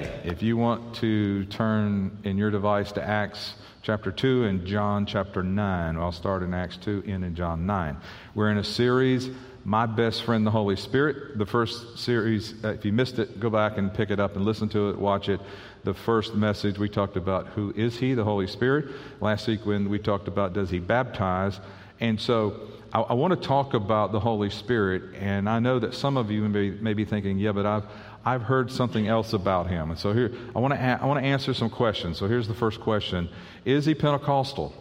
Okay, if you want to turn in your device to Acts chapter 2 and John chapter 9, I'll start in Acts 2 and in John 9. We're in a series, My Best Friend, the Holy Spirit. The first series, uh, if you missed it, go back and pick it up and listen to it, watch it. The first message, we talked about who is He, the Holy Spirit. Last week, when we talked about does He baptize. And so I, I want to talk about the Holy Spirit. And I know that some of you may, may be thinking, yeah, but I've I've heard something else about him. And so here, I want to, I want to answer some questions. So here's the first question Is he Pentecostal?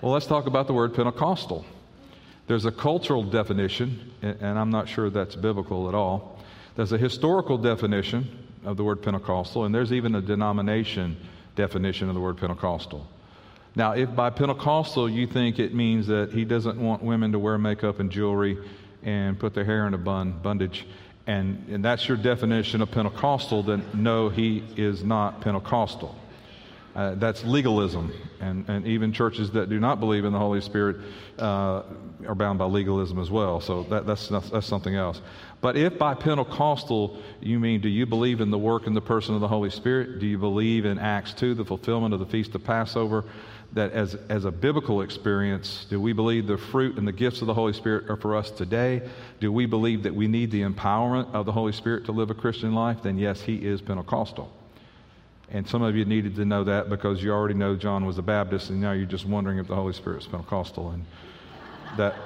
well, let's talk about the word Pentecostal. There's a cultural definition, and I'm not sure that's biblical at all. There's a historical definition of the word Pentecostal, and there's even a denomination definition of the word Pentecostal. Now, if by Pentecostal you think it means that he doesn't want women to wear makeup and jewelry and put their hair in a bun, bondage, and, and that's your definition of Pentecostal, then no, he is not Pentecostal. Uh, that's legalism. And, and even churches that do not believe in the Holy Spirit uh, are bound by legalism as well. So that, that's, that's something else. But if by Pentecostal you mean, do you believe in the work and the person of the Holy Spirit? Do you believe in Acts 2, the fulfillment of the Feast of Passover? That as, as a biblical experience, do we believe the fruit and the gifts of the Holy Spirit are for us today? Do we believe that we need the empowerment of the Holy Spirit to live a Christian life? Then, yes, he is Pentecostal. And some of you needed to know that because you already know John was a Baptist, and now you're just wondering if the Holy Spirit is Pentecostal. And that,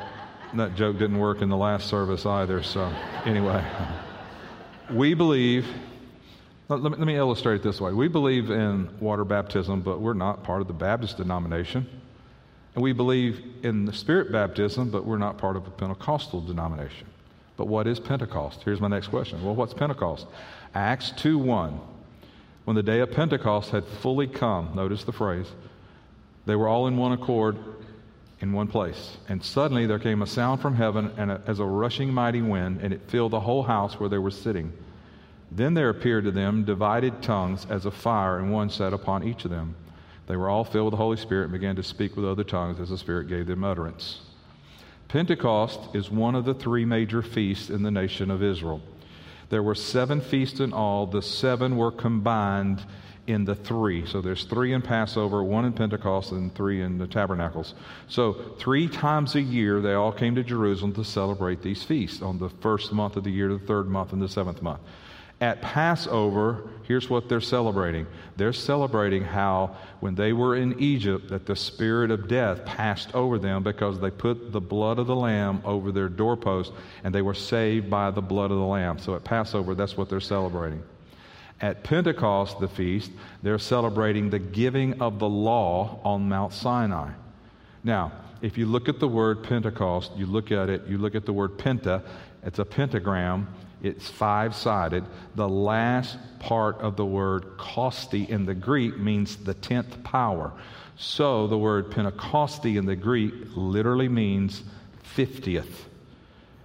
that joke didn't work in the last service either. So, anyway, we believe let me, let me illustrate it this way. We believe in water baptism, but we're not part of the Baptist denomination. And we believe in the Spirit baptism, but we're not part of a Pentecostal denomination. But what is Pentecost? Here's my next question. Well, what's Pentecost? Acts 2 1. When the day of Pentecost had fully come, notice the phrase, they were all in one accord in one place. And suddenly there came a sound from heaven and a, as a rushing mighty wind, and it filled the whole house where they were sitting. Then there appeared to them divided tongues as of fire, and one sat upon each of them. They were all filled with the Holy Spirit and began to speak with other tongues as the Spirit gave them utterance. Pentecost is one of the three major feasts in the nation of Israel. There were seven feasts in all. The seven were combined in the three. So there's three in Passover, one in Pentecost, and three in the tabernacles. So three times a year they all came to Jerusalem to celebrate these feasts on the first month of the year, the third month, and the seventh month at Passover, here's what they're celebrating. They're celebrating how when they were in Egypt that the spirit of death passed over them because they put the blood of the lamb over their doorpost and they were saved by the blood of the lamb. So at Passover, that's what they're celebrating. At Pentecost, the feast, they're celebrating the giving of the law on Mount Sinai. Now, if you look at the word Pentecost, you look at it, you look at the word penta, it's a pentagram it's five sided. The last part of the word "kosti" in the Greek means the tenth power. So the word Pentecosti in the Greek literally means 50th.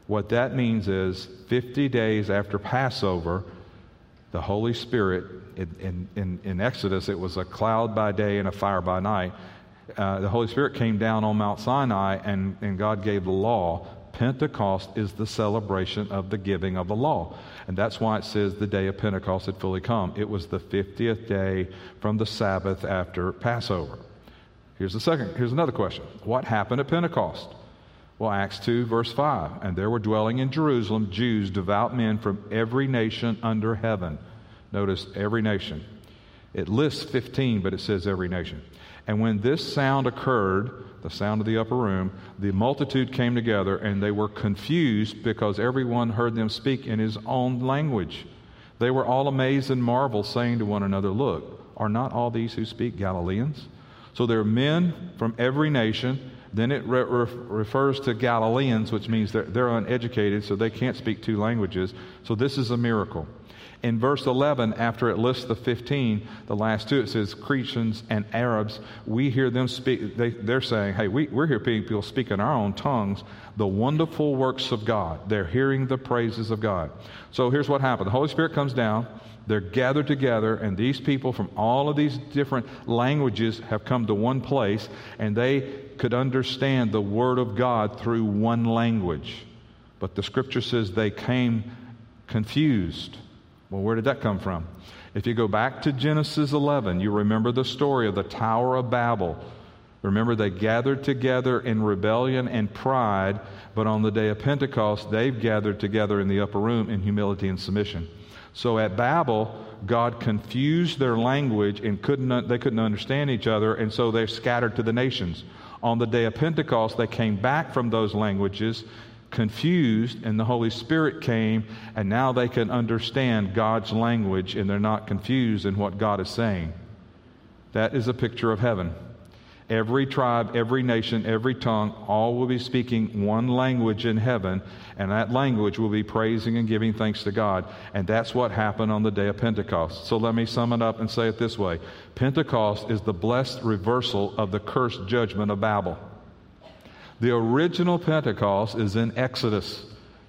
What that means is 50 days after Passover, the Holy Spirit, in, in, in Exodus, it was a cloud by day and a fire by night. Uh, the Holy Spirit came down on Mount Sinai and, and God gave the law. Pentecost is the celebration of the giving of the law. And that's why it says the day of Pentecost had fully come. It was the 50th day from the Sabbath after Passover. Here's the second, here's another question. What happened at Pentecost? Well, Acts 2, verse 5. And there were dwelling in Jerusalem Jews, devout men from every nation under heaven. Notice every nation. It lists 15, but it says every nation. And when this sound occurred, the sound of the upper room, the multitude came together and they were confused because everyone heard them speak in his own language. They were all amazed and marveled, saying to one another, Look, are not all these who speak Galileans? So there are men from every nation. Then it re- re- refers to Galileans, which means they're, they're uneducated, so they can't speak two languages. So this is a miracle. In verse 11, after it lists the 15, the last two, it says Cretans and Arabs. We hear them speak, they, they're saying, hey, we, we're here people speak in our own tongues the wonderful works of God. They're hearing the praises of God. So here's what happened the Holy Spirit comes down, they're gathered together, and these people from all of these different languages have come to one place, and they could understand the Word of God through one language. But the scripture says they came confused. Well, where did that come from? If you go back to Genesis 11, you remember the story of the Tower of Babel. Remember, they gathered together in rebellion and pride, but on the day of Pentecost, they've gathered together in the upper room in humility and submission. So at Babel, God confused their language and couldn't, they couldn't understand each other, and so they scattered to the nations. On the day of Pentecost, they came back from those languages confused, and the Holy Spirit came, and now they can understand God's language, and they're not confused in what God is saying. That is a picture of heaven. Every tribe, every nation, every tongue, all will be speaking one language in heaven, and that language will be praising and giving thanks to God. And that's what happened on the day of Pentecost. So let me sum it up and say it this way Pentecost is the blessed reversal of the cursed judgment of Babel. The original Pentecost is in Exodus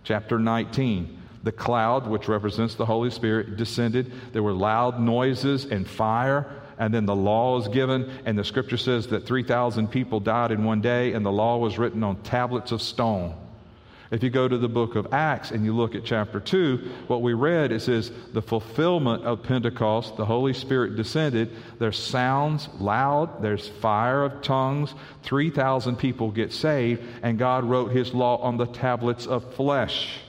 chapter 19. The cloud, which represents the Holy Spirit, descended. There were loud noises and fire and then the law was given, and the scripture says that 3,000 people died in one day, and the law was written on tablets of stone. If you go to the book of Acts and you look at chapter 2, what we read it says the fulfillment of Pentecost, the Holy Spirit descended. There's sounds loud, there's fire of tongues, 3,000 people get saved, and God wrote his law on the tablets of flesh.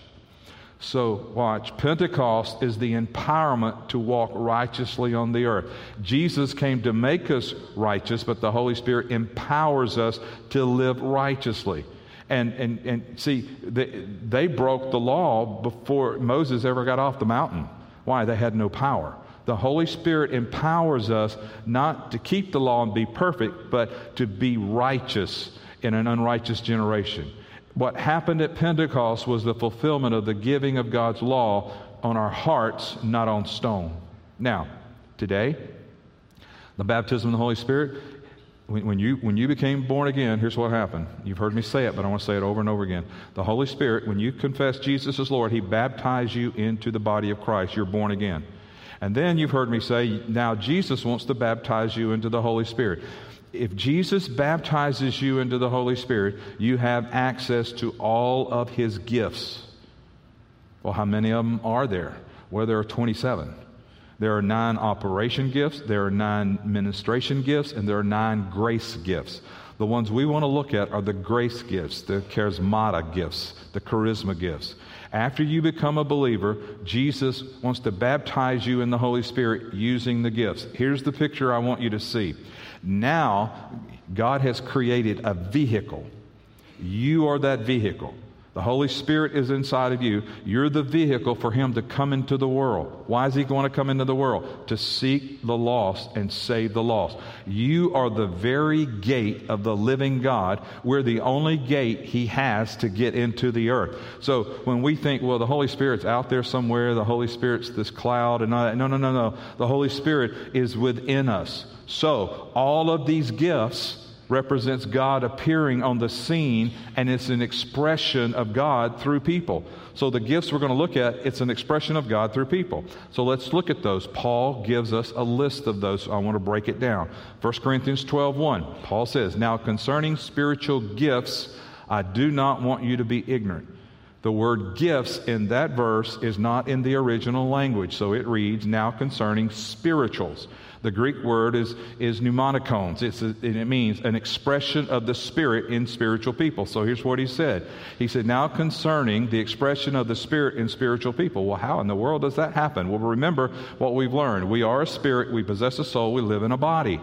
So, watch. Pentecost is the empowerment to walk righteously on the earth. Jesus came to make us righteous, but the Holy Spirit empowers us to live righteously. And, and, and see, they, they broke the law before Moses ever got off the mountain. Why? They had no power. The Holy Spirit empowers us not to keep the law and be perfect, but to be righteous in an unrighteous generation what happened at Pentecost was the fulfillment of the giving of God's law on our hearts, not on stone. Now, today, the baptism of the Holy Spirit, when, you, when you became born again, here's what happened. You've heard me say it, but I want to say it over and over again. The Holy Spirit, when you confess Jesus as Lord, He baptized you into the body of Christ. You're born again. And then you've heard me say, now Jesus wants to baptize you into the Holy Spirit if Jesus baptizes you into the Holy Spirit, you have access to all of his gifts. Well, how many of them are there? Well, there are 27. There are nine operation gifts, there are nine ministration gifts, and there are nine grace gifts. The ones we want to look at are the grace gifts, the charismata gifts, the charisma gifts. After you become a believer, Jesus wants to baptize you in the Holy Spirit using the gifts. Here's the picture I want you to see. Now, God has created a vehicle. You are that vehicle. The Holy Spirit is inside of you. You're the vehicle for Him to come into the world. Why is He going to come into the world? To seek the lost and save the lost. You are the very gate of the living God. We're the only gate He has to get into the earth. So when we think, well, the Holy Spirit's out there somewhere, the Holy Spirit's this cloud and all that. No, no, no, no. The Holy Spirit is within us. So all of these gifts represents God appearing on the scene, and it's an expression of God through people. So the gifts we're going to look at, it's an expression of God through people. So let's look at those. Paul gives us a list of those. I want to break it down. 1 Corinthians 12 1, Paul says, Now concerning spiritual gifts, I do not want you to be ignorant. The word gifts in that verse is not in the original language, so it reads, Now concerning spirituals. The Greek word is, is pneumatikons. It's a, it means an expression of the Spirit in spiritual people. So here's what he said. He said, Now concerning the expression of the Spirit in spiritual people. Well, how in the world does that happen? Well, remember what we've learned. We are a spirit, we possess a soul, we live in a body.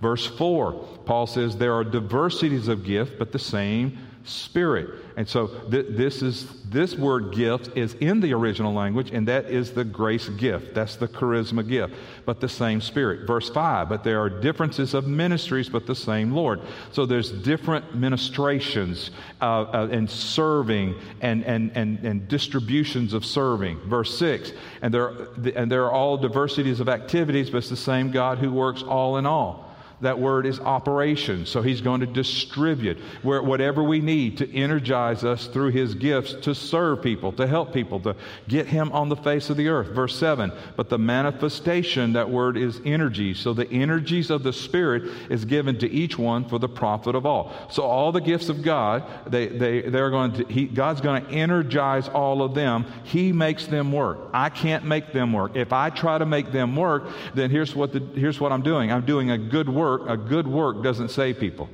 Verse 4, Paul says, There are diversities of gift, but the same Spirit. And so th- this is this word gift is in the original language, and that is the grace gift. That's the charisma gift, but the same Spirit. Verse 5, but there are differences of ministries, but the same Lord. So there's different ministrations uh, uh, and serving and, and, and, and distributions of serving. Verse 6, and there, and there are all diversities of activities, but it's the same God who works all in all. That word is operation. So he's going to distribute where, whatever we need to energize us through his gifts to serve people, to help people, to get him on the face of the earth. Verse 7. But the manifestation, that word is energy. So the energies of the Spirit is given to each one for the profit of all. So all the gifts of God, they, they, they're going to, he, God's going to energize all of them. He makes them work. I can't make them work. If I try to make them work, then here's what, the, here's what I'm doing. I'm doing a good work work, a good work doesn't save people.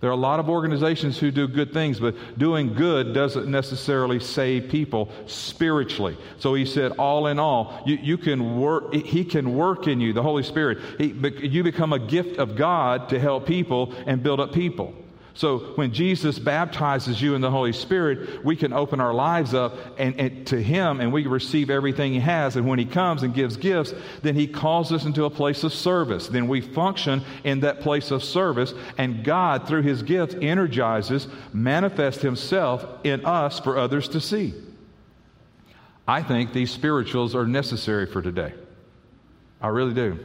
There are a lot of organizations who do good things, but doing good doesn't necessarily save people spiritually. So he said, all in all, you, you can work, he can work in you, the Holy Spirit. He, you become a gift of God to help people and build up people. So when Jesus baptizes you in the Holy Spirit, we can open our lives up and, and, to Him and we receive everything He has. And when He comes and gives gifts, then He calls us into a place of service. Then we function in that place of service, and God, through His gifts, energizes, manifests Himself in us for others to see. I think these spirituals are necessary for today. I really do.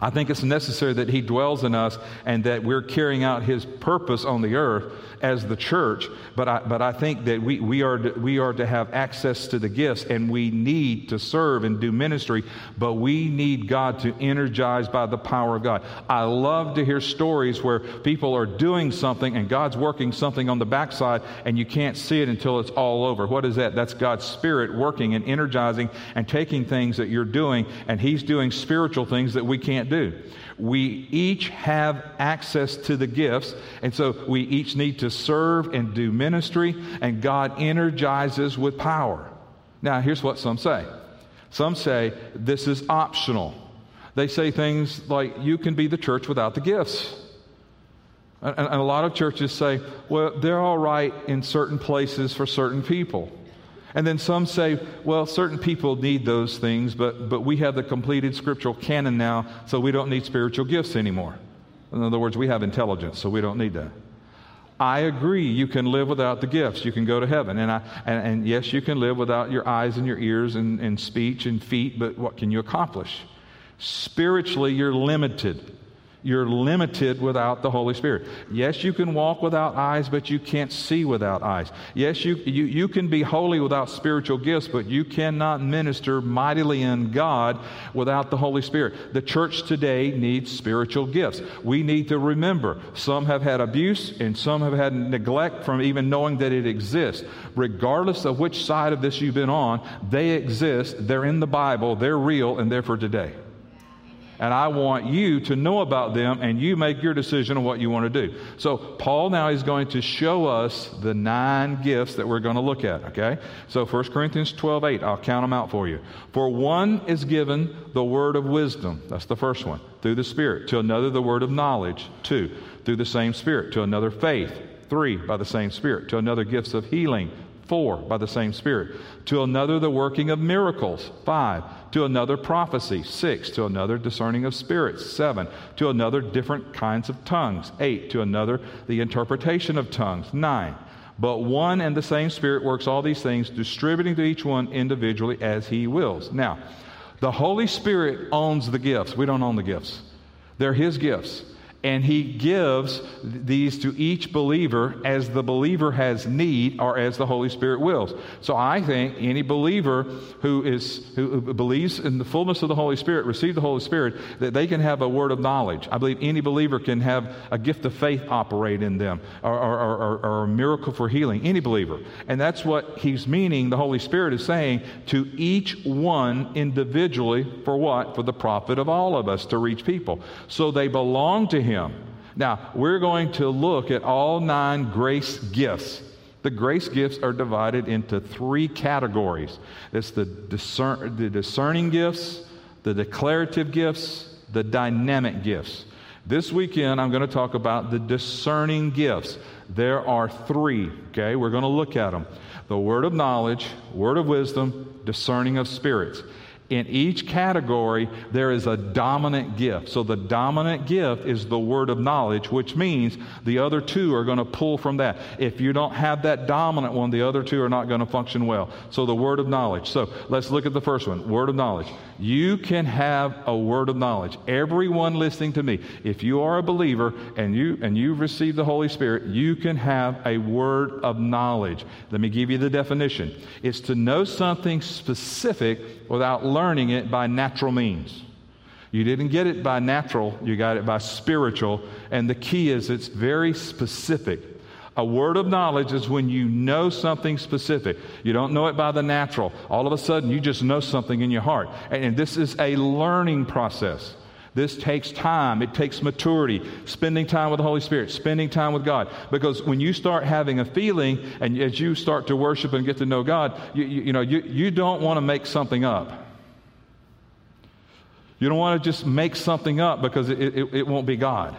I think it's necessary that He dwells in us and that we're carrying out His purpose on the earth as the church. But I, but I think that we, we, are to, we are to have access to the gifts and we need to serve and do ministry, but we need God to energize by the power of God. I love to hear stories where people are doing something and God's working something on the backside and you can't see it until it's all over. What is that? That's God's Spirit working and energizing and taking things that you're doing and He's doing spiritual things that we can't do do. We each have access to the gifts, and so we each need to serve and do ministry, and God energizes with power. Now, here's what some say some say this is optional. They say things like, you can be the church without the gifts. And, and a lot of churches say, well, they're all right in certain places for certain people. And then some say, well, certain people need those things, but, but we have the completed scriptural canon now, so we don't need spiritual gifts anymore. In other words, we have intelligence, so we don't need that. I agree, you can live without the gifts. You can go to heaven. And, I, and, and yes, you can live without your eyes and your ears and, and speech and feet, but what can you accomplish? Spiritually, you're limited. You're limited without the Holy Spirit. Yes, you can walk without eyes, but you can't see without eyes. Yes, you, you, you can be holy without spiritual gifts, but you cannot minister mightily in God without the Holy Spirit. The church today needs spiritual gifts. We need to remember some have had abuse and some have had neglect from even knowing that it exists. Regardless of which side of this you've been on, they exist, they're in the Bible, they're real, and they're for today and I want you to know about them and you make your decision on what you want to do. So, Paul now is going to show us the nine gifts that we're going to look at, okay? So, 1 Corinthians 12 8, I'll count them out for you. For one is given the word of wisdom, that's the first one, through the Spirit. To another, the word of knowledge, two, through the same Spirit. To another, faith, three, by the same Spirit. To another, gifts of healing, four, by the same Spirit. To another, the working of miracles, five to another prophecy, six, to another discerning of spirits, seven, to another different kinds of tongues, eight, to another the interpretation of tongues, nine. But one and the same Spirit works all these things, distributing to each one individually as he wills. Now, the Holy Spirit owns the gifts. We don't own the gifts, they're his gifts and he gives these to each believer as the believer has need or as the holy spirit wills. So i think any believer who is who believes in the fullness of the holy spirit receive the holy spirit that they can have a word of knowledge. I believe any believer can have a gift of faith operate in them or, or, or, or a miracle for healing. Any believer. And that's what he's meaning the holy spirit is saying to each one individually for what? For the profit of all of us to reach people. So they belong to him him. Now, we're going to look at all nine grace gifts. The grace gifts are divided into three categories it's the, discern, the discerning gifts, the declarative gifts, the dynamic gifts. This weekend, I'm going to talk about the discerning gifts. There are three, okay? We're going to look at them the word of knowledge, word of wisdom, discerning of spirits. In each category, there is a dominant gift. So the dominant gift is the word of knowledge, which means the other two are going to pull from that. If you don't have that dominant one, the other two are not going to function well. So the word of knowledge. So let's look at the first one word of knowledge. You can have a word of knowledge. Everyone listening to me, if you are a believer and you and you've received the Holy Spirit, you can have a word of knowledge. Let me give you the definition. It's to know something specific without learning it by natural means. You didn't get it by natural, you got it by spiritual. And the key is it's very specific. A word of knowledge is when you know something specific. You don't know it by the natural. All of a sudden, you just know something in your heart. And, this is a learning process. This takes time. It takes maturity, spending time with the Holy Spirit, spending time with God. Because when you start having a feeling and as you start to worship and get to know God, you, you, you know, you, you don't want to make something up. You don't want to just make something up because it, it, it won't be God.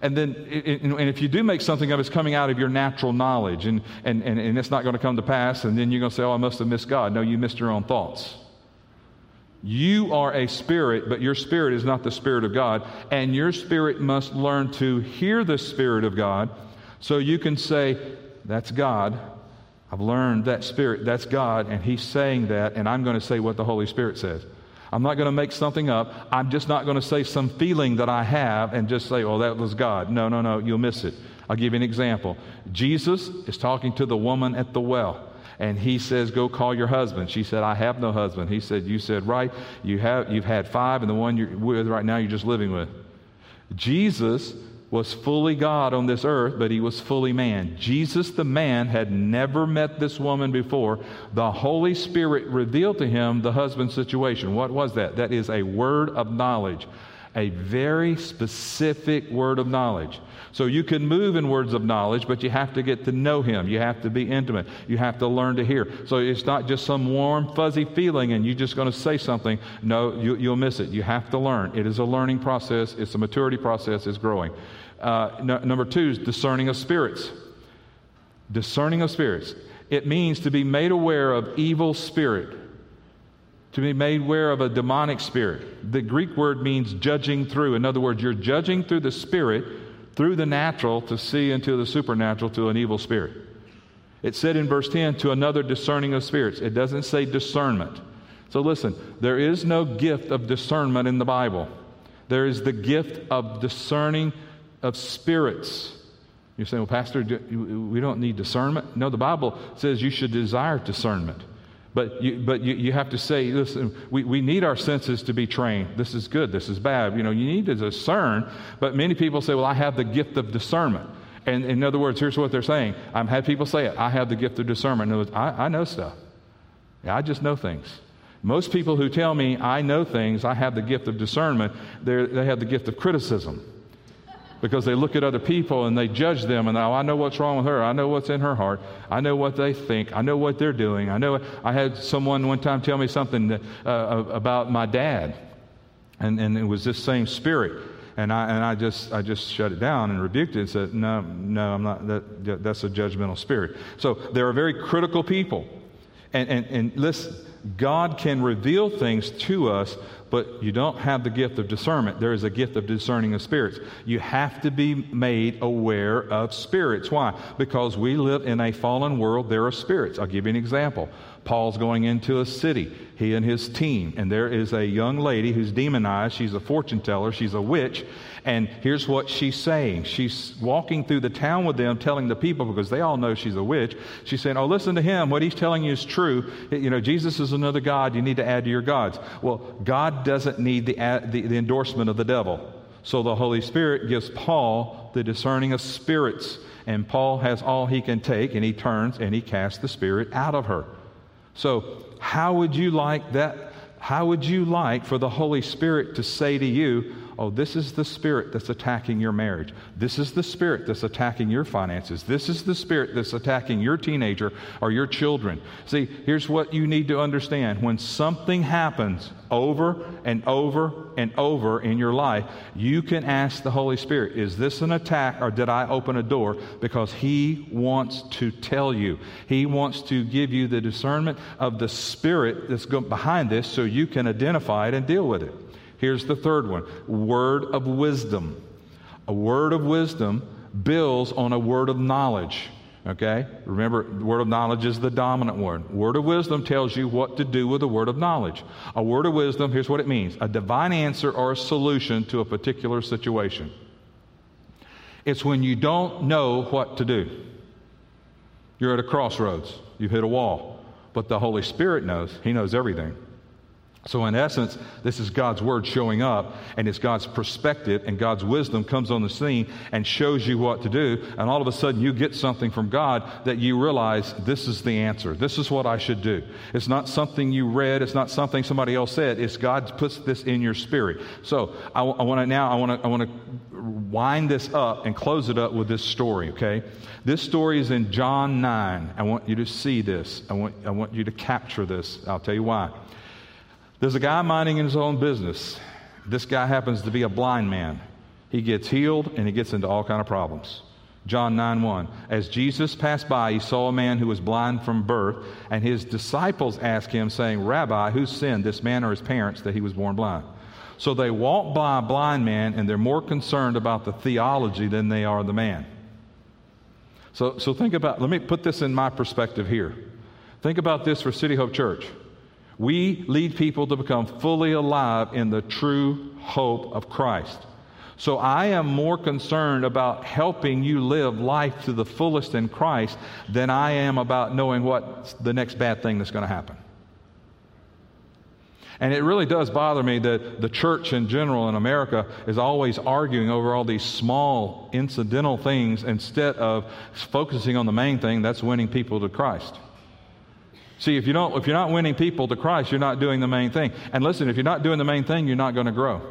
And then, and if you do make something up, it's coming out of your natural knowledge, and, and, and it's not going to come to pass, and then you're going to say, Oh, I must have missed God. No, you missed your own thoughts. You are a spirit, but your spirit is not the Spirit of God. And your spirit must learn to hear the Spirit of God so you can say, That's God. I've learned that Spirit, that's God, and He's saying that, and I'm going to say what the Holy Spirit says. I'm not going to make something up. I'm just not going to say some feeling that I have and just say, oh, that was God. No, no, no, you'll miss it. I'll give you an example. Jesus is talking to the woman at the well and he says, Go call your husband. She said, I have no husband. He said, You said right. You have, you've had five, and the one you're with right now, you're just living with. Jesus was fully God on this earth, but he was fully man. Jesus, the man, had never met this woman before. The Holy Spirit revealed to him the husband's situation. What was that? That is a word of knowledge a very specific word of knowledge. So you can move in words of knowledge, but you have to get to know Him. You have to be intimate. You have to learn to hear. So it's not just some warm, fuzzy feeling and you're just going to say something. No, you, will miss it. You have to learn. It is a learning process, it's a maturity process, it's growing. Uh, no, number two is discerning of spirits. Discerning of spirits. It means to be made aware of evil spirit to be made aware of a demonic spirit. The Greek word means judging through. In other words, you're judging through the spirit, through the natural, to see into the supernatural, to an evil spirit. It said in verse 10, to another discerning of spirits. It doesn't say discernment. So listen, there is no gift of discernment in the Bible. There is the gift of discerning of spirits. You're saying, well, Pastor, we don't need discernment. No, the Bible says you should desire discernment. But you, but you, you have to say, listen, we, we need our senses to be trained. This is good, this is bad. You know, you need to discern. But many people say, well, I have the gift of discernment. And in other words, here's what they're saying. I've had people say it. I have the gift of discernment. Words, I, I know stuff. I just know things. Most people who tell me I know things, I have the gift of discernment, they have the gift of criticism because they look at other people and they judge them and oh, I know what's wrong with her. I know what's in her heart. I know what they think. I know what they're doing. I know. I had someone one time tell me something that, uh, about my dad, and, and it was this same spirit. And I, and I just I just shut it down and rebuked it and said, no, no, I'm not. That, that's a judgmental spirit. So there are very critical people, and and, and listen, God can reveal things to us but you don't have the gift of discernment. There is a gift of discerning of spirits. You have to be made aware of spirits. Why? Because we live in a fallen world, there are spirits. I'll give you an example. Paul's going into a city, he and his team, and there is a young lady who's demonized. She's a fortune teller, she's a witch, and here's what she's saying. She's walking through the town with them, telling the people, because they all know she's a witch. She's saying, Oh, listen to him. What he's telling you is true. You know, Jesus is another God. You need to add to your gods. Well, God doesn't need the, the, the endorsement of the devil. So the Holy Spirit gives Paul the discerning of spirits. And Paul has all he can take, and he turns and he casts the spirit out of her. So, how would you like that? How would you like for the Holy Spirit to say to you, oh, this is the spirit that's attacking your marriage. This is the spirit that's attacking your finances. This is the spirit that's attacking your teenager or your children. See, here's what you need to understand. When something happens over and over and over in your life, you can ask the Holy Spirit, is this an attack or did I open a door? Because He wants to tell you. He wants to give you the discernment of the spirit that's behind this so you can identify it and deal with it. Here's the third one word of wisdom. A word of wisdom builds on a word of knowledge. Okay? Remember, the word of knowledge is the dominant word. Word of wisdom tells you what to do with a word of knowledge. A word of wisdom, here's what it means a divine answer or a solution to a particular situation. It's when you don't know what to do. You're at a crossroads, you've hit a wall, but the Holy Spirit knows, He knows everything. So, in essence, this is God's word showing up, and it's God's perspective, and God's wisdom comes on the scene and shows you what to do. And all of a sudden, you get something from God that you realize this is the answer. This is what I should do. It's not something you read, it's not something somebody else said. It's God puts this in your spirit. So, I, want to now, I want to, I want to wind this up and close it up with this story, okay? This story is in John 9. I want you to see this, I want, I want you to capture this. I'll tell you why. There's a guy minding his own business. This guy happens to be a blind man. He gets healed and he gets into all kind of problems. John 9 1. As Jesus passed by, he saw a man who was blind from birth, and his disciples asked him, saying, Rabbi, who sinned, this man or his parents, that he was born blind? So they walk by a blind man, and they're more concerned about the theology than they are the man. So, so think about, let me put this in my perspective here. Think about this for City Hope Church. We lead people to become fully alive in the true hope of Christ. So I am more concerned about helping you live life to the fullest in Christ than I am about knowing what the next bad thing that's going to happen. And it really does bother me that the church in general in America is always arguing over all these small, incidental things instead of focusing on the main thing that's winning people to Christ. See, if, you don't, if you're not winning people to Christ, you're not doing the main thing. And listen, if you're not doing the main thing, you're not going to grow.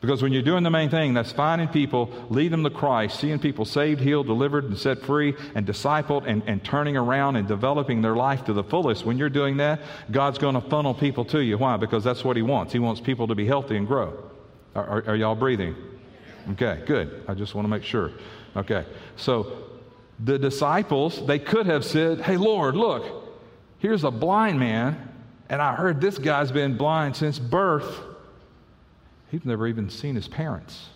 Because when you're doing the main thing, that's finding people, lead them to Christ, seeing people saved, healed, delivered, and set free, and discipled, and, and turning around and developing their life to the fullest. When you're doing that, God's going to funnel people to you. Why? Because that's what He wants. He wants people to be healthy and grow. Are, are, are y'all breathing? Okay, good. I just want to make sure. Okay, so the disciples, they could have said, Hey, Lord, look, here's a blind man, and I heard this guy's been blind since birth. He's never even seen his parents.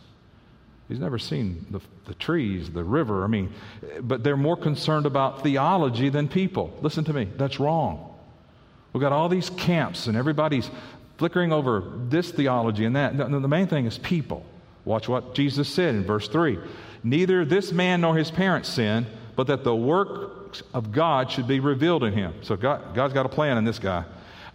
He's never seen the, the trees, the river. I mean, but they're more concerned about theology than people. Listen to me, that's wrong. We've got all these camps, and everybody's flickering over this theology and that. No, the main thing is people. Watch what Jesus said in verse 3 Neither this man nor his parents sinned, but that the works of God should be revealed in him. So God, God's got a plan in this guy.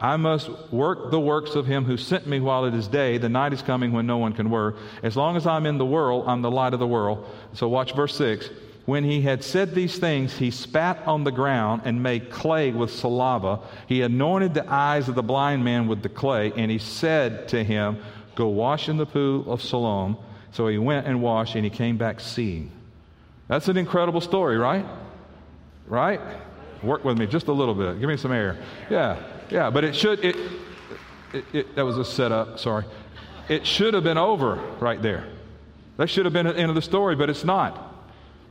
I must work the works of him who sent me while it is day. The night is coming when no one can work. As long as I'm in the world, I'm the light of the world. So watch verse 6. When he had said these things, he spat on the ground and made clay with saliva. He anointed the eyes of the blind man with the clay, and he said to him, Go wash in the pool of Siloam. So he went and washed, and he came back seeing. That's an incredible story, right? Right? Work with me just a little bit. Give me some air. Yeah, yeah, but it should, it, it, it that was a setup, sorry. It should have been over right there. That should have been the end of the story, but it's not.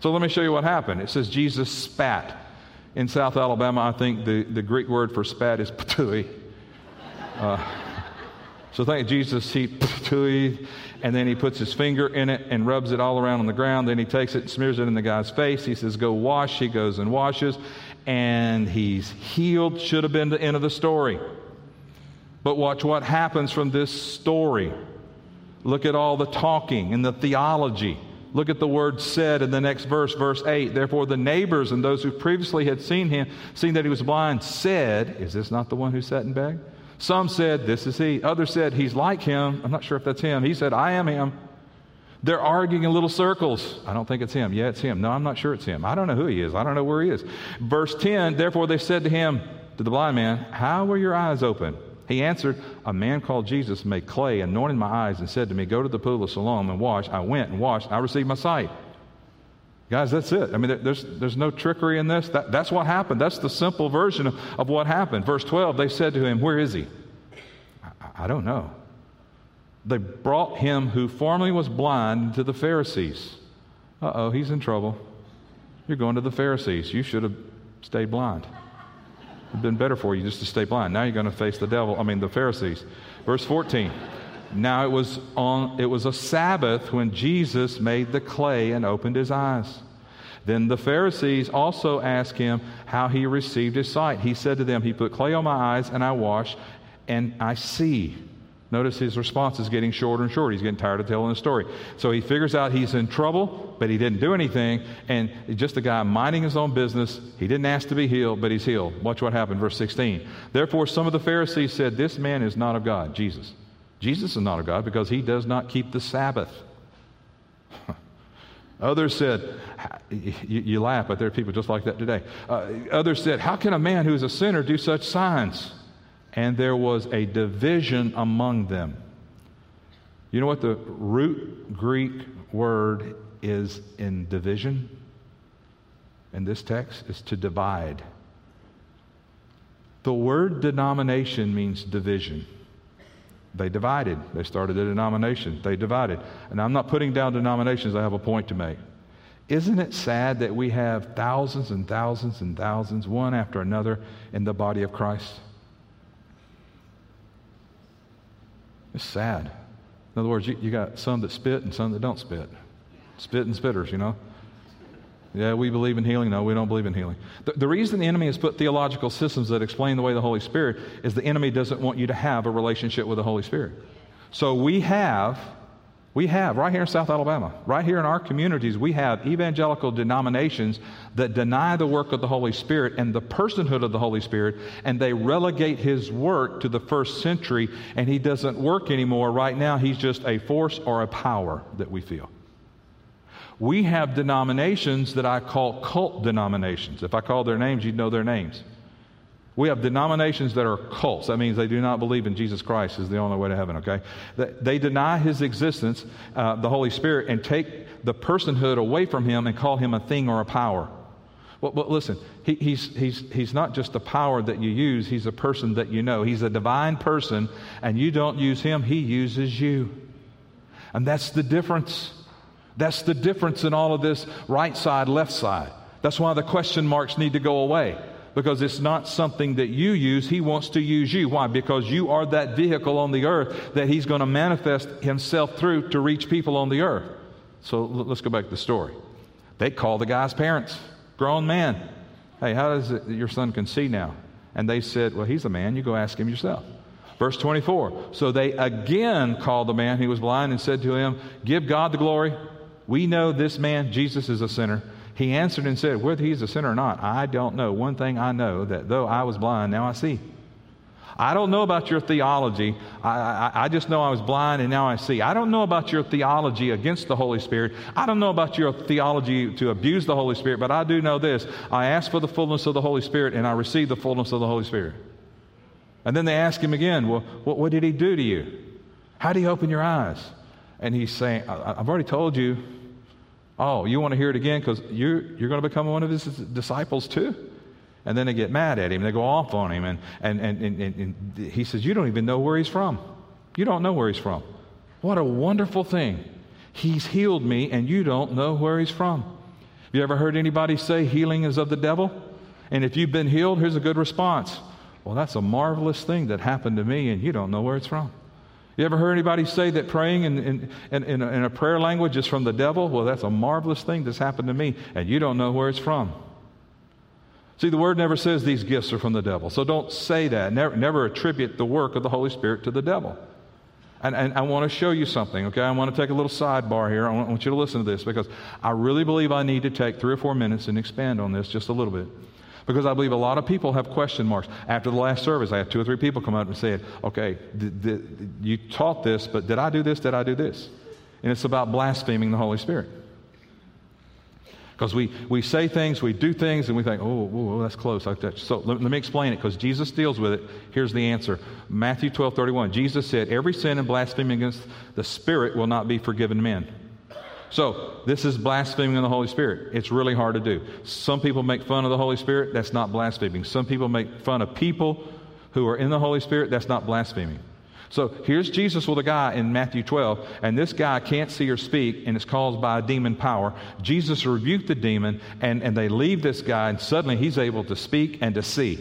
So let me show you what happened. It says Jesus spat. In South Alabama, I think the, the Greek word for spat is patui. Uh, so thank Jesus, he and then he puts his finger in it and rubs it all around on the ground. Then he takes it and smears it in the guy's face. He says, Go wash. He goes and washes, and he's healed. Should have been the end of the story. But watch what happens from this story. Look at all the talking and the theology. Look at the word said in the next verse, verse 8. Therefore, the neighbors and those who previously had seen him, seeing that he was blind, said, Is this not the one who sat and begged? Some said, This is he. Others said, He's like him. I'm not sure if that's him. He said, I am him. They're arguing in little circles. I don't think it's him. Yeah, it's him. No, I'm not sure it's him. I don't know who he is. I don't know where he is. Verse 10 Therefore they said to him, to the blind man, How were your eyes open? He answered, a man called Jesus made clay, anointed my eyes, and said to me, Go to the pool of Siloam and wash. I went and washed. I received my sight. Guys, that's it. I mean, there's, there's no trickery in this. That, that's what happened. That's the simple version of, of what happened. Verse 12, they said to him, Where is he? I, I don't know. They brought him who formerly was blind to the Pharisees. Uh oh, he's in trouble. You're going to the Pharisees. You should have stayed blind. It'd been better for you just to stay blind. Now you're going to face the devil, I mean, the Pharisees. Verse 14. Now it was on it was a Sabbath when Jesus made the clay and opened his eyes. Then the Pharisees also asked him how he received his sight. He said to them, He put clay on my eyes, and I wash, and I see. Notice his response is getting shorter and shorter. He's getting tired of telling the story. So he figures out he's in trouble, but he didn't do anything. And just a guy minding his own business. He didn't ask to be healed, but he's healed. Watch what happened, verse 16. Therefore, some of the Pharisees said, This man is not of God, Jesus. Jesus is not a God because he does not keep the Sabbath. Others said, you, you, laugh, but there are people just like that today. Uh, others said, How can a man who is a sinner do such signs? And there was a division among them. You know what the root Greek word is in division? In this text is to divide. The word denomination means division. They divided. They started a denomination. They divided. And I'm not putting down denominations, I have a point to make. Isn't it sad that we have thousands and thousands and thousands, one after another, in the body of Christ? It's sad. In other words, you, you got some that spit and some that don't spit. Spit and spitters, you know? Yeah, we believe in healing. No, we don't believe in healing. The, the, reason the enemy has put theological systems that explain the way the Holy Spirit is the enemy doesn't want you to have a relationship with the Holy Spirit. So we have, we have, right here in South Alabama, right here in our communities, we have evangelical denominations that deny the work of the Holy Spirit and the personhood of the Holy Spirit, and they relegate his work to the first century, and he doesn't work anymore. Right now, he's just a force or a power that we feel. We have denominations that I call cult denominations. If I called their names, you'd know their names. We have denominations that are cults. That means they do not believe in Jesus Christ is the only way to heaven, okay? They deny his existence, uh, the Holy Spirit, and take the personhood away from him and call him a thing or a power. Well, well listen, he, he's, he's, he's not just a power that you use, he's a person that you know. He's a divine person, and you don't use him, he uses you. And that's the difference. That's the difference in all of this right side, left side. That's why the question marks need to go away because it's not something that you use. He wants to use you. Why? Because you are that vehicle on the earth that He's going to manifest Himself through to reach people on the earth. So let's go back to the story. They call the guy's parents, grown man. Hey, how does it your son can see now? And they said, Well, he's a man. You go ask him yourself. Verse 24. So they again called the man who was blind and said to him, Give God the glory. We know this man, Jesus, is a sinner. He answered and said, Whether he's a sinner or not, I don't know. One thing I know that though I was blind, now I see. I don't know about your theology. I, I, I, just know I was blind and now I see. I don't know about your theology against the Holy Spirit. I don't know about your theology to abuse the Holy Spirit, but I do know this. I asked for the fullness of the Holy Spirit and I received the fullness of the Holy Spirit. And then they ask him again, Well, what, what did he do to you? How did he open your eyes? And he's saying, I've already told you. Oh, you want to hear it again because you're, you're going to become one of his disciples too? And then they get mad at him. They go off on him. And, and, and, and, and he says, You don't even know where he's from. You don't know where he's from. What a wonderful thing. He's healed me, and you don't know where he's from. Have you ever heard anybody say healing is of the devil? And if you've been healed, here's a good response. Well, that's a marvelous thing that happened to me, and you don't know where it's from. You ever heard anybody say that praying in, in, in, in, a, prayer language is from the devil? Well, that's a marvelous thing that's happened to me, and you don't know where it's from. See, the word never says these gifts are from the devil. So don't say that. Never, never attribute the work of the Holy Spirit to the devil. And, and I want to show you something, okay? I want to take a little sidebar here. I want, I want you to listen to this because I really believe I need to take three or four minutes and expand on this just a little bit. Because I believe a lot of people have question marks. After the last service, I had two or three people come up and said, okay, you taught this, but did I do this? Did I do this? And it's about blaspheming the Holy Spirit. Because we, we say things, we do things, and we think, oh, oh that's close. So let, let me explain it because Jesus deals with it. Here's the answer Matthew 12 31. Jesus said, Every sin and blasphemy against the Spirit will not be forgiven men. So, this is blaspheming the Holy Spirit. It's really hard to do. Some people make fun of the Holy Spirit. That's not blaspheming. Some people make fun of people who are in the Holy Spirit. That's not blaspheming. So here's Jesus with a guy in Matthew 12, and this guy can't see or speak, and it's caused by a demon power. Jesus rebuked the demon, and, and they leave this guy, and suddenly he's able to speak and to see.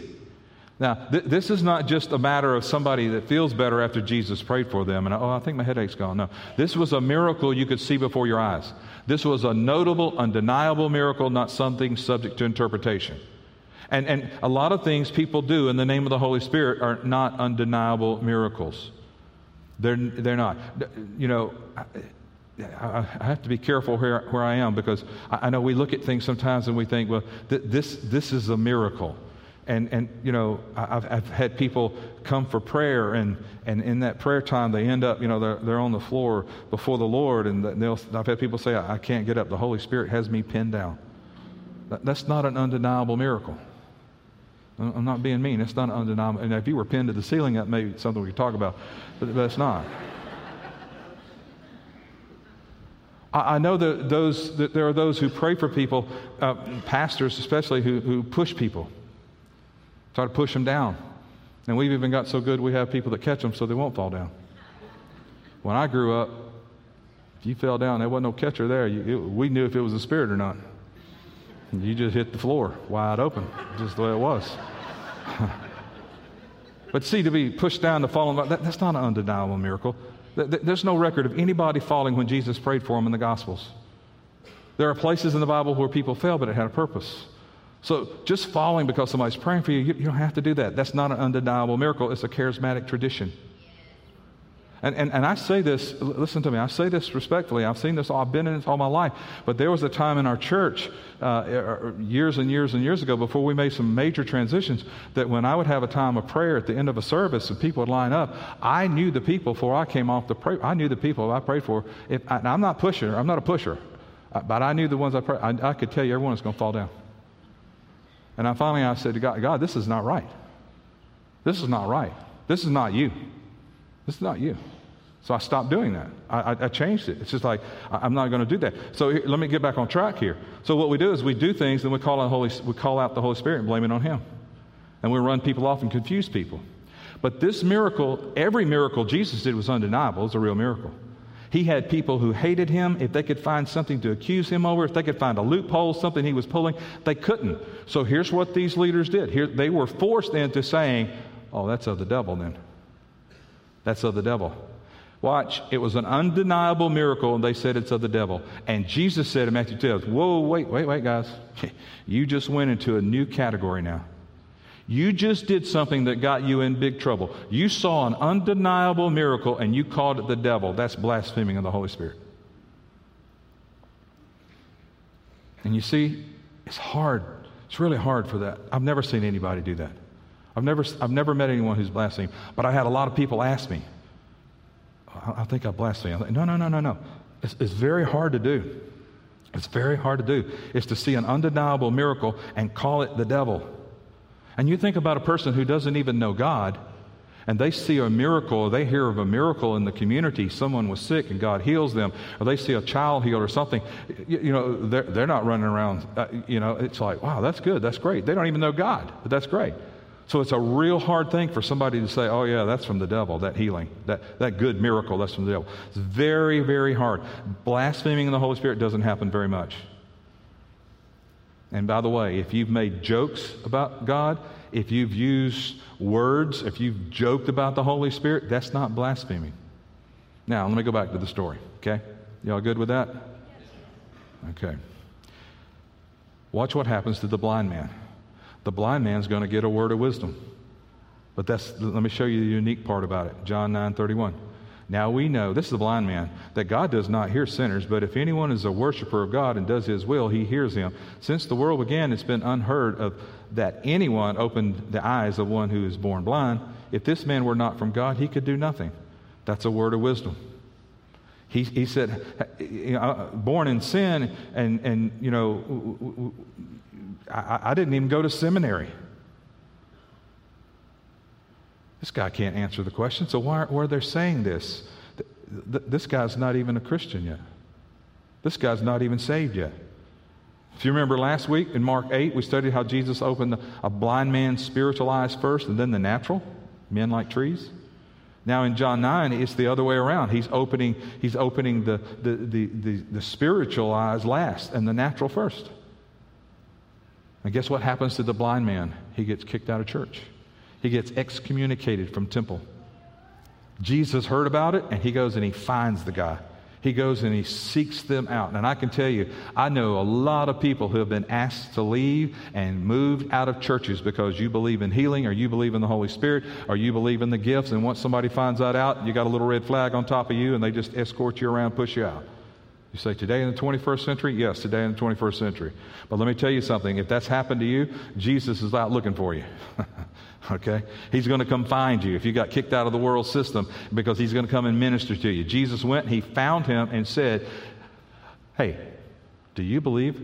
Now, th- this is not just a matter of somebody that feels better after Jesus prayed for them, and oh, I think my headache's gone. No, this was a miracle you could see before your eyes. This was a notable, undeniable miracle, not something subject to interpretation. And, and a lot of things people do in the name of the Holy Spirit are not undeniable miracles. They're, they're not. You know, I, I have to be careful where, where I am because I, I, know we look at things sometimes and we think, well, th- this, this is a miracle. And, and you know, I've, I've had people come for prayer, and, and in that prayer time, they end up, you know, they're, they're on the floor before the Lord, and they'll, I've had people say, I, can't get up. The Holy Spirit has me pinned down. That, that's not an undeniable miracle. I'm not being mean. It's not undeniable. And if you were pinned to the ceiling, that may be something we could talk about, but, but it's not. I, I know that, those, that there are those who pray for people, uh, pastors especially, who, who push people, try to push them down. And we've even got so good we have people that catch them so they won't fall down. When I grew up, if you fell down, there wasn't no catcher there. You, it, we knew if it was a spirit or not. You just hit the floor wide open, just the way it was. but see, to be pushed down to fall, that, that's not an undeniable miracle. There's no record of anybody falling when Jesus prayed for them in the Gospels. There are places in the Bible where people fell, but it had a purpose. So just falling because somebody's praying for you, you, you don't have to do that. That's not an undeniable miracle, it's a charismatic tradition. And, and, and I say this, listen to me, I say this respectfully. I've seen this, I've been in this all my life. But there was a time in our church, uh, er, er, years and years and years ago, before we made some major transitions, that when I would have a time of prayer at the end of a service and people would line up, I knew the people before I came off the prayer. I knew the people I prayed for. If, I, I'm not pusher, I'm not a pusher, uh, but I knew the ones I prayed. I, I could tell you everyone was going to fall down. And I finally I said to God, God, this is not right. This is not right. This is not you. This is not you. So I stopped doing that. I, I, I changed it. It's just like, I, am not going to do that. So here, let me get back on track here. So what we do is we do things, and we call, out Holy, we call out the Holy Spirit and blame it on Him. And we run people off and confuse people. But this miracle, every miracle Jesus did was undeniable. It's a real miracle. He had people who hated him. If they could find something to accuse him over, if they could find a loophole, something he was pulling, they couldn't. So here's what these leaders did. Here, they were forced into saying, Oh, that's of the devil then. That's of the devil. Watch, it was an undeniable miracle, and they said it's of the devil. And Jesus said in Matthew 12, Whoa, wait, wait, wait, guys. You just went into a new category now. You just did something that got you in big trouble. You saw an undeniable miracle and you called it the devil. That's blaspheming of the Holy Spirit. And you see, it's hard. It's really hard for that. I've never seen anybody do that. I've never, I've never met anyone who's blasphemed. But I had a lot of people ask me, I, think I blaspheme. no, no, no, no, no. It's, it's very hard to do. It's very hard to do. It's to see an undeniable miracle and call it the devil. And you think about a person who doesn't even know God, and they see a miracle, or they hear of a miracle in the community, someone was sick and God heals them, or they see a child healed or something, you, you know, they're, they're not running around, uh, you know, it's like, wow, that's good, that's great. They don't even know God, but that's great. So it's a real hard thing for somebody to say, oh, yeah, that's from the devil, that healing, that, that good miracle, that's from the devil. It's very, very hard. Blaspheming the Holy Spirit doesn't happen very much. And by the way, if you've made jokes about God, if you've used words, if you've joked about the Holy Spirit, that's not blaspheming. Now, let me go back to the story, okay? Y'all good with that? Okay. Watch what happens to the blind man the blind man's going to get a word of wisdom. But that's, let me show you the unique part about it. John 9 31. Now we know, this is the blind man, that God does not hear sinners, but if anyone is a worshiper of God and does his will, he hears him. Since the world began, it's been unheard of that anyone opened the eyes of one who is born blind. If this man were not from God, he could do nothing. That's a word of wisdom. He, he said, you know, uh, born in sin, and, and you know, I, I didn't even go to seminary. This guy can't answer the question, so why, why are they saying this? This guy's not even a Christian yet. This guy's not even saved yet. If you remember last week in Mark 8, we studied how Jesus opened a blind man's spiritual eyes first and then the natural, men like trees. Now in John 9, it's the other way around. He's opening, he's opening the, the, the, the, the spiritual eyes last and the natural first. And guess what happens to the blind man? He gets kicked out of church. He gets excommunicated from temple. Jesus heard about it and he goes and he finds the guy. He goes and he seeks them out. And I can tell you, I know a lot of people who have been asked to leave and moved out of churches because you believe in healing or you believe in the Holy Spirit or you believe in the gifts. And once somebody finds that out, you got a little red flag on top of you and they just escort you around, push you out. You say, today in the 21st century? Yes, today in the 21st century. But let me tell you something. If that's happened to you, Jesus is out looking for you. okay? He's going to come find you if you got kicked out of the world system because he's going to come and minister to you. Jesus went, he found him and said, Hey, do you believe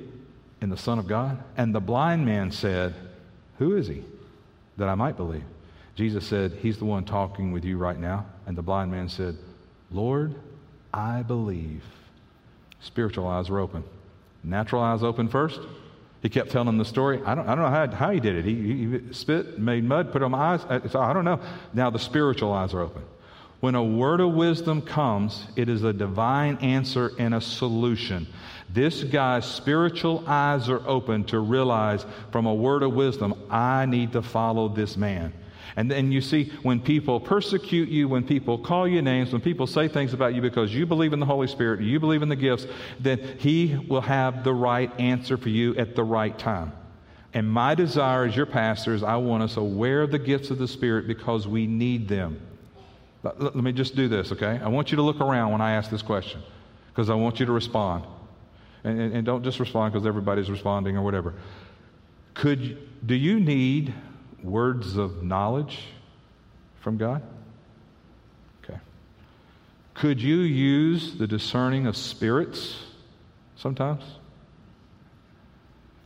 in the Son of God? And the blind man said, Who is he that I might believe? Jesus said, He's the one talking with you right now. And the blind man said, Lord, I believe. Spiritual eyes were open. Natural eyes open first. He kept telling the story. I don't, I don't know how, how he did it. He, he spit, made mud, put on my eyes. So I don't know. Now the spiritual eyes are open. When a word of wisdom comes, it is a divine answer and a solution. This guy's spiritual eyes are open to realize from a word of wisdom, I need to follow this man. And then you see, when people persecute you, when people call you names, when people say things about you because you believe in the Holy Spirit, you believe in the gifts, then He will have the right answer for you at the right time. And my desire as your pastor is I want us aware of the gifts of the Spirit because we need them. Let me just do this, okay? I want you to look around when I ask this question because I want you to respond. And, and, and don't just respond because everybody's responding or whatever. Could, do you need words of knowledge from God? Okay. Could you use the discerning of spirits sometimes?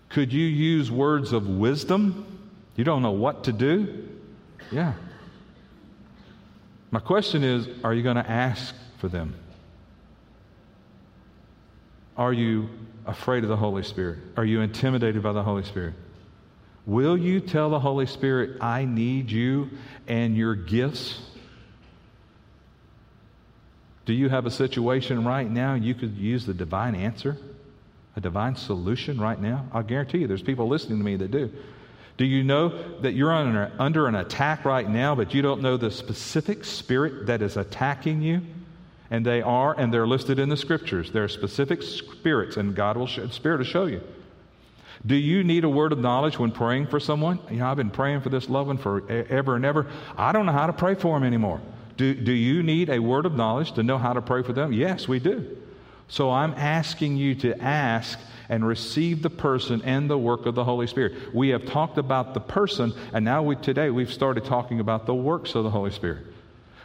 Could you use words of wisdom? You don't know what to do? Yeah. My question is are you going to ask for them? Are you afraid of the Holy Spirit? Are you intimidated by the Holy Spirit? Will you tell the Holy Spirit, I need you and your gifts? Do you have a situation right now you could use the divine answer, a divine solution right now? I'll guarantee you there's people listening to me that do. Do you know that you're under, under an attack right now, but you don't know the specific spirit that is attacking you? And they are, and they're listed in the scriptures. There are specific spirits, and God will, show, Spirit will show you. Do you need a word of knowledge when praying for someone? You know, I've been praying for this loved one for ever and ever. I don't know how to pray for him anymore. Do, do you need a word of knowledge to know how to pray for them? Yes, we do. So I'm asking you to ask and receive the person and the work of the Holy Spirit. We have talked about the person, and now we, today we've started talking about the works of the Holy Spirit.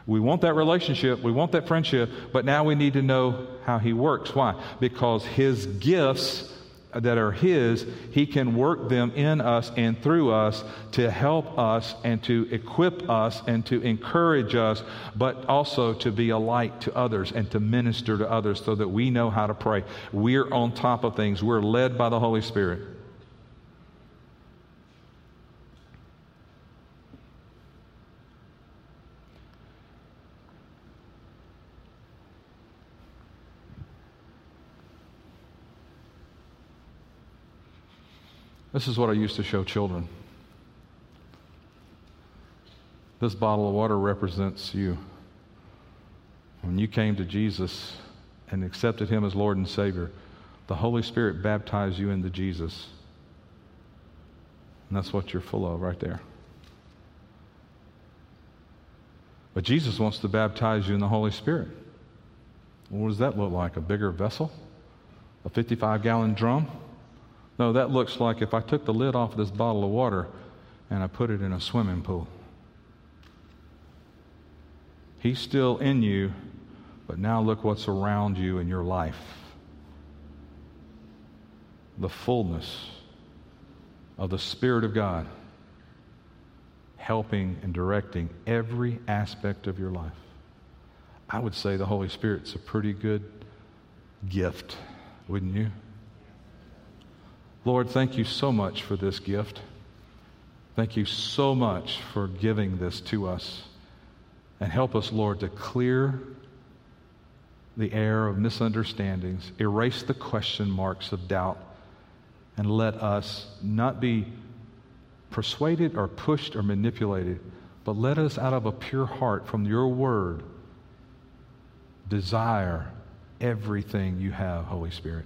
We want that relationship, we want that friendship, but now we need to know how He works. Why? Because His gifts that are His, He can work them in us and through us to help us and to equip us and to encourage us, but also to be a light to others and to minister to others so that we know how to pray. We're on top of things, we're led by the Holy Spirit. This is what I used to show children. This bottle of water represents you. When you came to Jesus and accepted Him as Lord and Savior, the Holy Spirit baptized you into Jesus. And that's what you're full of right there. But Jesus wants to baptize you in the Holy Spirit. What does that look like? A bigger vessel? A 55 gallon drum? No, that looks like if I took the lid off of this bottle of water and I put it in a swimming pool. He's still in you, But now look what's around you in your life the fullness of the Spirit of God helping and directing every aspect of your life. I would say the Holy Spirit's a pretty good gift, wouldn't you? Lord, thank you so much for this gift. Thank you so much for giving this to us. And help us, Lord, to clear the air of misunderstandings, erase the question marks of doubt, and let us not be persuaded or pushed or manipulated, but let us, out of a pure heart from your word, desire everything you have, Holy Spirit.